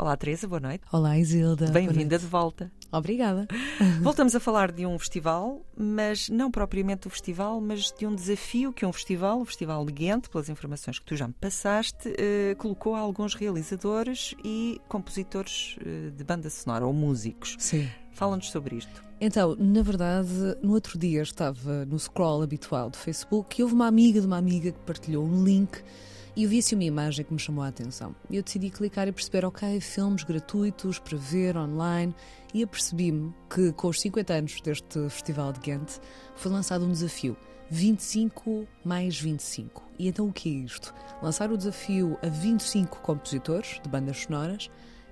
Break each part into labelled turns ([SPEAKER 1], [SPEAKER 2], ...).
[SPEAKER 1] Olá, Teresa, boa noite.
[SPEAKER 2] Olá, Isilda.
[SPEAKER 1] Bem-vinda de volta.
[SPEAKER 2] Obrigada.
[SPEAKER 1] Voltamos a falar de um festival, mas não propriamente do festival, mas de um desafio que um festival, o Festival de Ghent, pelas informações que tu já me passaste, eh, colocou a alguns realizadores e compositores eh, de banda sonora ou músicos.
[SPEAKER 2] Sim.
[SPEAKER 1] Fala-nos sobre isto.
[SPEAKER 2] Então, na verdade, no outro dia estava no scroll habitual do Facebook e houve uma amiga de uma amiga que partilhou um link e eu vi assim uma imagem que me chamou a atenção. E eu decidi clicar e perceber, ok, filmes gratuitos para ver online. E apercebi-me que com os 50 anos deste Festival de Ghent foi lançado um desafio. 25 mais 25. E então o que é isto? Lançar o desafio a 25 compositores de bandas sonoras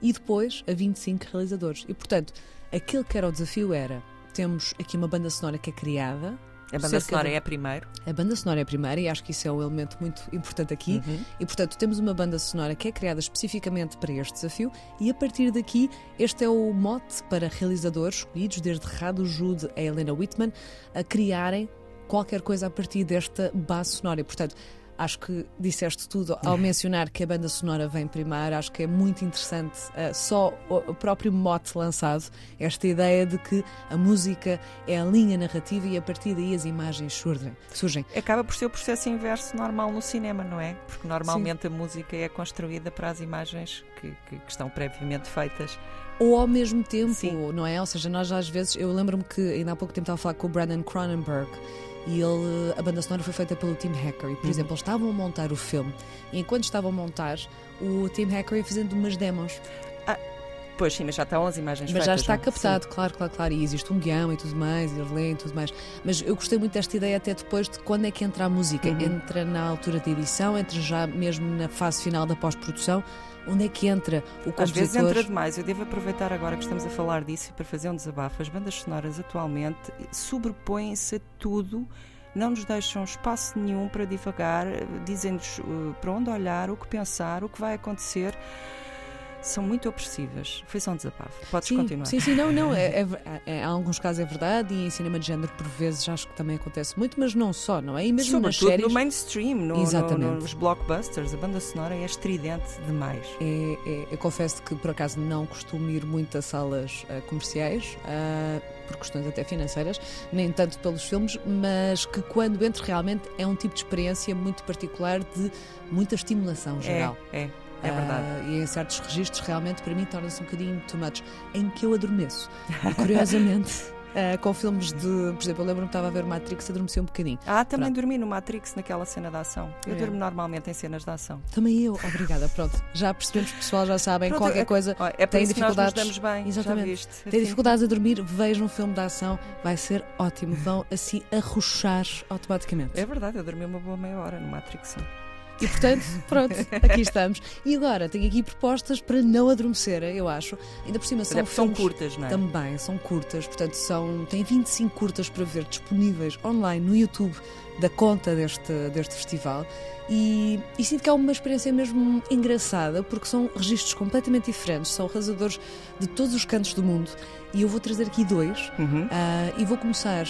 [SPEAKER 2] e depois a 25 realizadores. E portanto, aquele que era o desafio era: temos aqui uma banda sonora que é criada
[SPEAKER 1] a banda sonora de... é a primeiro?
[SPEAKER 2] A banda sonora é a primeira e acho que isso é um elemento muito importante aqui. Uhum. E, portanto, temos uma banda sonora que é criada especificamente para este desafio e, a partir daqui, este é o mote para realizadores escolhidos, desde Rado Jude a Helena Whitman, a criarem qualquer coisa a partir desta base sonora. E, portanto, Acho que disseste tudo ao mencionar que a banda sonora vem primeiro. Acho que é muito interessante uh, só o próprio mote lançado, esta ideia de que a música é a linha narrativa e a partir daí as imagens surgem. surgem.
[SPEAKER 1] Acaba por ser o processo inverso normal no cinema, não é? Porque normalmente Sim. a música é construída para as imagens que, que, que estão previamente feitas
[SPEAKER 2] ou ao mesmo tempo, Sim. não é? Ou seja, nós às vezes, eu lembro-me que ainda há pouco tempo estava a falar com o Brandon Cronenberg e ele, a banda sonora foi feita pelo Tim Hacker. E, por uhum. exemplo, eles estavam a montar o filme e enquanto estavam a montar, o Tim Hacker ia fazendo umas demos.
[SPEAKER 1] Ah. Pois sim, mas já estão as imagens
[SPEAKER 2] Mas
[SPEAKER 1] feitas,
[SPEAKER 2] já está
[SPEAKER 1] não?
[SPEAKER 2] captado,
[SPEAKER 1] sim.
[SPEAKER 2] claro, claro, claro. E existe um guião e tudo mais, e leem e tudo mais. Mas eu gostei muito desta ideia até depois de quando é que entra a música. Uhum. Entra na altura de edição, entra já mesmo na fase final da pós-produção. Onde é que entra o compositor?
[SPEAKER 1] Às vezes entra demais. Eu devo aproveitar agora que estamos a falar disso para fazer um desabafo. As bandas sonoras atualmente sobrepõem-se a tudo não nos deixam espaço nenhum para divagar, dizem-nos uh, para onde olhar, o que pensar, o que vai acontecer são muito opressivas. Foi só um desabafo. Podes
[SPEAKER 2] sim,
[SPEAKER 1] continuar.
[SPEAKER 2] Sim, sim, não, não. É, é, é, em alguns casos é verdade e em cinema de género, por vezes, acho que também acontece muito, mas não só, não é? E mesmo
[SPEAKER 1] Sobretudo
[SPEAKER 2] nas séries...
[SPEAKER 1] no mainstream, no, no, nos blockbusters, a banda sonora é estridente demais.
[SPEAKER 2] É, é, eu confesso que, por acaso, não costumo ir muito a salas uh, comerciais. Uh, por questões até financeiras, nem tanto pelos filmes, mas que quando entro realmente é um tipo de experiência muito particular de muita estimulação geral.
[SPEAKER 1] É, é. É verdade.
[SPEAKER 2] Uh, e em certos registros, realmente, para mim, torna-se um bocadinho too much, em que eu adormeço. E, curiosamente. Uh, com filmes de. Por exemplo, eu lembro-me que estava a ver Matrix, adormeci um bocadinho.
[SPEAKER 1] Ah, também pronto. dormi no Matrix naquela cena da ação. Eu é. durmo normalmente em cenas de ação.
[SPEAKER 2] Também eu, obrigada. Pronto, já percebemos, pessoal, já sabem, pronto, qualquer é, coisa.
[SPEAKER 1] É
[SPEAKER 2] tem
[SPEAKER 1] dificuldades. nós nos damos bem. Exatamente.
[SPEAKER 2] Tem assim. dificuldades a dormir, vejam um filme de ação, vai ser ótimo. Vão assim arrochar automaticamente.
[SPEAKER 1] É verdade, eu dormi uma boa meia hora no Matrix.
[SPEAKER 2] E portanto, pronto, aqui estamos. E agora tenho aqui propostas para não adormecer, eu acho. Ainda por cima são,
[SPEAKER 1] é são curtas, não é?
[SPEAKER 2] Também são curtas, portanto são tem 25 curtas para ver disponíveis online no YouTube da conta deste, deste festival. E, e, sinto que é uma experiência mesmo engraçada, porque são registros completamente diferentes, são arrasadores de todos os cantos do mundo. E eu vou trazer aqui dois, uhum. uh, e vou começar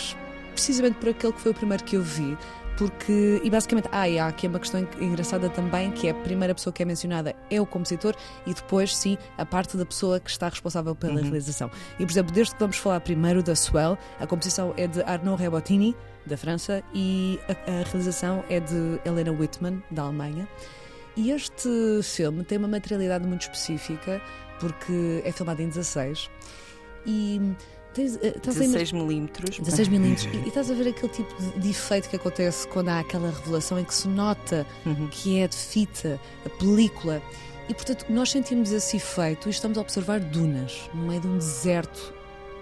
[SPEAKER 2] precisamente por aquele que foi o primeiro que eu vi, porque, e basicamente, ah, e há aqui uma questão engraçada também, que é a primeira pessoa que é mencionada é o compositor e depois, sim, a parte da pessoa que está responsável pela uhum. realização. E, por exemplo, desde que vamos falar primeiro da Swell, a composição é de Arnaud Rebottini, da França, e a, a realização é de Helena Whitman, da Alemanha. E este filme tem uma materialidade muito específica, porque é filmado em 16 e
[SPEAKER 1] Tens, uh, 16 milímetros.
[SPEAKER 2] 16 milímetros. E, e, estás a ver aquele tipo de, de, efeito que acontece quando há aquela revelação em que se nota uhum. que é de fita, a película. E portanto, nós sentimos esse efeito e estamos a observar dunas no meio de um deserto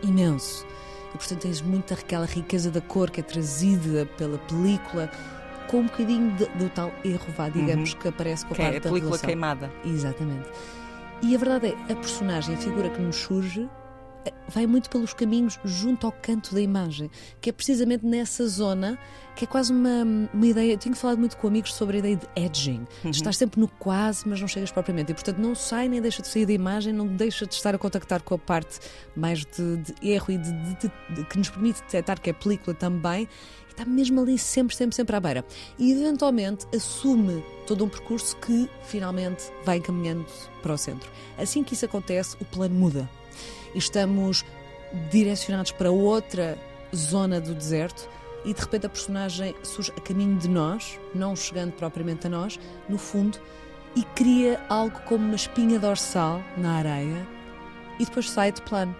[SPEAKER 2] imenso. E portanto, tens muita aquela riqueza da cor que é trazida pela película com um bocadinho do tal erro, vá, digamos, uhum. que aparece com a
[SPEAKER 1] que
[SPEAKER 2] parte é
[SPEAKER 1] a película
[SPEAKER 2] da
[SPEAKER 1] queimada.
[SPEAKER 2] Exatamente. E a verdade é, a personagem, a figura que nos surge, vai muito pelos caminhos junto ao canto da imagem, que é precisamente nessa zona que é quase uma, uma ideia. Eu tenho falado muito com amigos sobre a ideia de edging. Uhum. Estás sempre no quase, mas não chegas propriamente. E portanto não sai nem deixa de sair da imagem, não deixa de estar a contactar com a parte mais de, de erro e de, de, que nos permite detectar que é película também. E está mesmo ali sempre, sempre, sempre à beira. E eventualmente assume todo um percurso que finalmente vai caminhando para o centro. Assim que isso acontece, o plano muda. Estamos direcionados para outra zona do deserto e de repente a personagem surge a caminho de nós, não chegando propriamente a nós, no fundo, e cria algo como uma espinha dorsal na areia e depois sai de plano.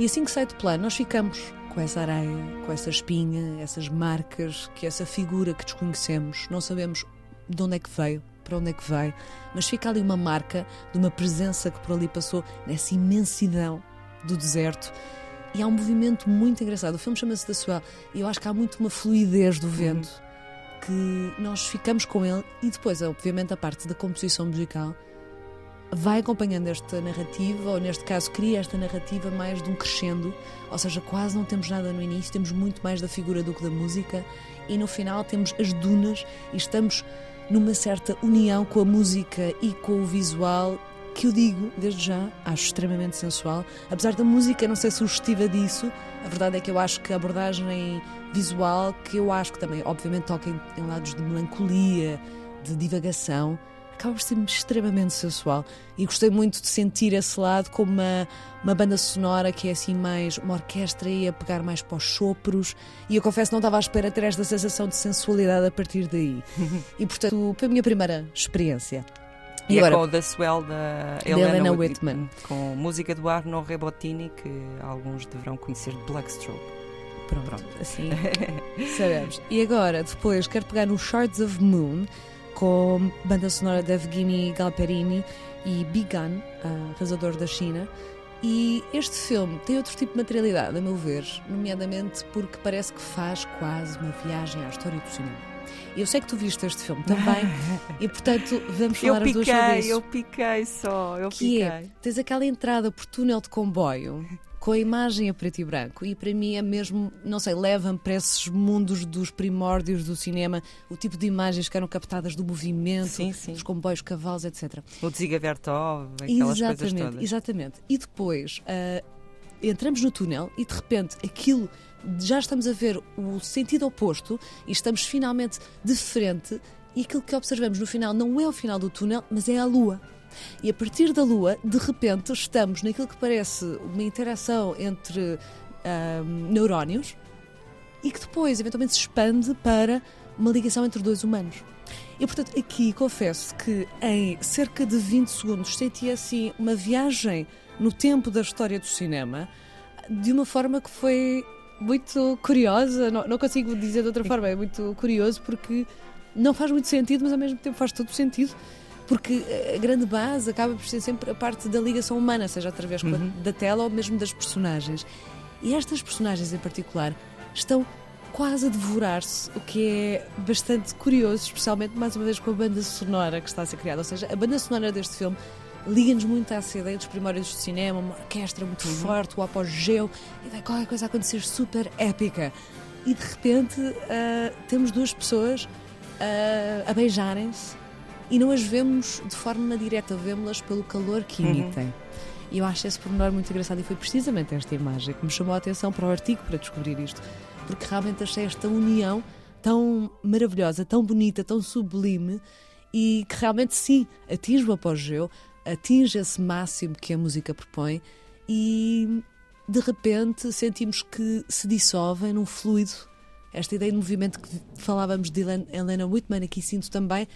[SPEAKER 2] E assim que sai de plano, nós ficamos com essa areia, com essa espinha, essas marcas, que essa figura que desconhecemos, não sabemos de onde é que veio, para onde é que vai, mas fica ali uma marca de uma presença que por ali passou nessa imensidão do deserto. E há um movimento muito engraçado. O filme chama-se Da Swell e eu acho que há muito uma fluidez do vento que nós ficamos com ele. E depois, obviamente, a parte da composição musical vai acompanhando esta narrativa, ou neste caso cria esta narrativa mais de um crescendo, ou seja, quase não temos nada no início, temos muito mais da figura do que da música, e no final temos as dunas e estamos numa certa união com a música e com o visual que eu digo, desde já, acho extremamente sensual. Apesar da música não ser sugestiva disso, a verdade é que eu acho que a abordagem visual, que eu acho que também, obviamente, toca em, em lados de melancolia, de divagação, acaba por ser extremamente sensual. E gostei muito de sentir esse lado como uma, uma banda sonora que é assim mais uma orquestra e a pegar mais para os sopros. E eu confesso não estava à espera de ter esta sensação de sensualidade a partir daí. E portanto foi a minha primeira experiência
[SPEAKER 1] e, e agora, é com o The Swell da Helena,
[SPEAKER 2] Helena Whitman. Whitman.
[SPEAKER 1] Com música do Arno Rebottini, que alguns deverão conhecer de Blackstroke.
[SPEAKER 2] Pronto, Pronto. assim sabemos. E agora, depois, quero pegar no Shards of Moon, com banda sonora de Evgeny Galperini e Bigan, arrasador da China. E este filme tem outro tipo de materialidade, a meu ver, nomeadamente porque parece que faz quase uma viagem à história do cinema. Eu sei que tu viste este filme também e, portanto, vamos falar
[SPEAKER 1] eu piquei,
[SPEAKER 2] as duas sobre isso.
[SPEAKER 1] Eu piquei só, eu
[SPEAKER 2] que
[SPEAKER 1] piquei.
[SPEAKER 2] É, tens aquela entrada por túnel de comboio com a imagem a preto e branco. E para mim é mesmo, não sei, leva-me para esses mundos dos primórdios do cinema, o tipo de imagens que eram captadas do movimento, sim, sim. dos comboios, cavalos, etc.
[SPEAKER 1] O Ziga Vertov, aquelas
[SPEAKER 2] exatamente,
[SPEAKER 1] coisas todas.
[SPEAKER 2] Exatamente. E depois uh, entramos no túnel e de repente aquilo já estamos a ver o sentido oposto e estamos finalmente de frente e aquilo que observamos no final não é o final do túnel, mas é a lua. E a partir da Lua, de repente, estamos naquilo que parece uma interação entre um, neurónios e que depois, eventualmente, se expande para uma ligação entre dois humanos. E, portanto, aqui confesso que em cerca de 20 segundos senti assim uma viagem no tempo da história do cinema de uma forma que foi muito curiosa. Não, não consigo dizer de outra forma, é muito curioso porque não faz muito sentido, mas ao mesmo tempo faz todo sentido porque a grande base acaba por ser sempre a parte da ligação humana, seja através uhum. da tela ou mesmo das personagens. E estas personagens em particular estão quase a devorar-se, o que é bastante curioso, especialmente mais uma vez com a banda sonora que está a ser criada. Ou seja, a banda sonora deste filme liga-nos muito à essa ideia dos primórdios do cinema, uma orquestra muito uhum. forte, o apogeu, e vai qualquer coisa a acontecer super épica. E de repente uh, temos duas pessoas uh, a beijarem-se e não as vemos de forma direta, vemos-las pelo calor que uhum. emitem. Uhum. E eu acho esse pormenor muito engraçado e foi precisamente esta imagem que me chamou a atenção para o artigo para descobrir isto, porque realmente achei esta união tão maravilhosa, tão bonita, tão sublime e que realmente sim atinge o apogeu, atinge esse máximo que a música propõe e de repente sentimos que se dissolvem num fluido. Esta ideia de movimento que falávamos de Helena Whitman, aqui sinto também,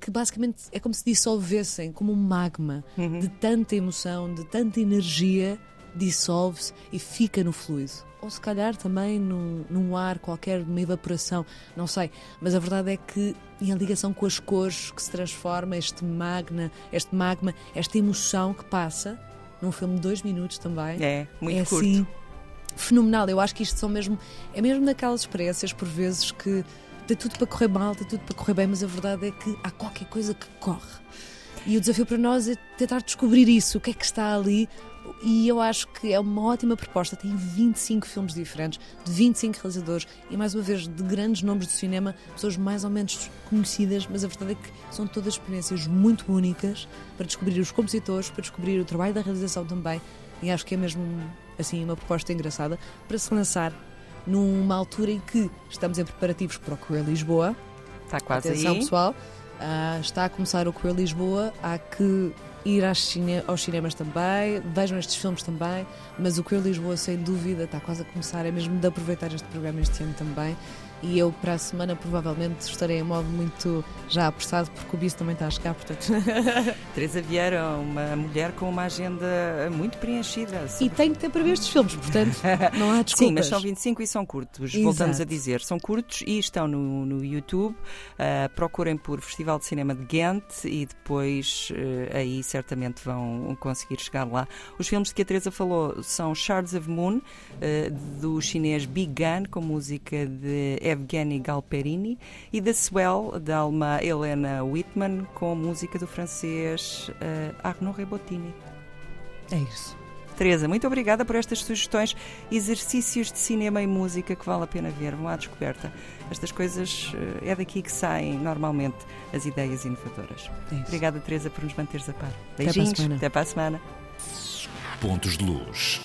[SPEAKER 2] que basicamente é como se dissolvessem, como um magma uhum. de tanta emoção, de tanta energia, dissolve-se e fica no fluido. Ou se calhar também num, num ar qualquer, numa evaporação, não sei. Mas a verdade é que, em ligação com as cores que se transforma, este magma, este magma, esta emoção que passa, num filme de dois minutos também.
[SPEAKER 1] É, muito
[SPEAKER 2] é
[SPEAKER 1] curto.
[SPEAKER 2] Assim, fenomenal. Eu acho que isto são mesmo. É mesmo daquelas experiências, por vezes, que tem tudo para correr mal, tem tudo para correr bem, mas a verdade é que há qualquer coisa que corre. E o desafio para nós é tentar descobrir isso, o que é que está ali. E eu acho que é uma ótima proposta. Tem 25 filmes diferentes, de 25 realizadores e, mais uma vez, de grandes nomes do cinema, pessoas mais ou menos conhecidas, mas a verdade é que são todas experiências muito únicas para descobrir os compositores, para descobrir o trabalho da realização também. E acho que é mesmo assim uma proposta engraçada para se lançar numa altura em que estamos em preparativos para o Queer Lisboa.
[SPEAKER 1] Está quase
[SPEAKER 2] Atenção,
[SPEAKER 1] aí.
[SPEAKER 2] pessoal. Ah, está a começar o Queer Lisboa. Há que ir cine- aos cinemas também, vejam estes filmes também. Mas o Queer Lisboa, sem dúvida, está quase a começar. É mesmo de aproveitar este programa este ano também. E eu, para a semana, provavelmente estarei em modo muito já apressado, porque o BIS também está a chegar, portanto.
[SPEAKER 1] Teresa Vieira, uma mulher com uma agenda muito preenchida.
[SPEAKER 2] e tenho que ter para ver estes filmes, portanto, não há desculpas.
[SPEAKER 1] Sim, mas são 25 e são curtos. Voltamos a
[SPEAKER 2] Exato.
[SPEAKER 1] dizer, são curtos e estão no, no YouTube. Ah, procurem por Festival de Cinema de Ghent e depois eh, aí certamente vão conseguir chegar lá. Os filmes de que a Teresa falou são Shards of Moon, eh, do chinês Big Gun, com música de Evgeny Galperini, e The Swell, da alemã Helena Whitman, com música do francês eh, Arnaud Rebottini.
[SPEAKER 2] É isso.
[SPEAKER 1] Teresa, muito obrigada por estas sugestões, exercícios de cinema e música que vale a pena ver, vão à descoberta. Estas coisas eh, é daqui que saem normalmente as ideias inovadoras.
[SPEAKER 2] É isso.
[SPEAKER 1] Obrigada, Teresa, por nos manteres a par.
[SPEAKER 2] para a
[SPEAKER 1] Beijinhos,
[SPEAKER 2] semana.
[SPEAKER 1] Até para a semana.
[SPEAKER 3] Pontos de luz.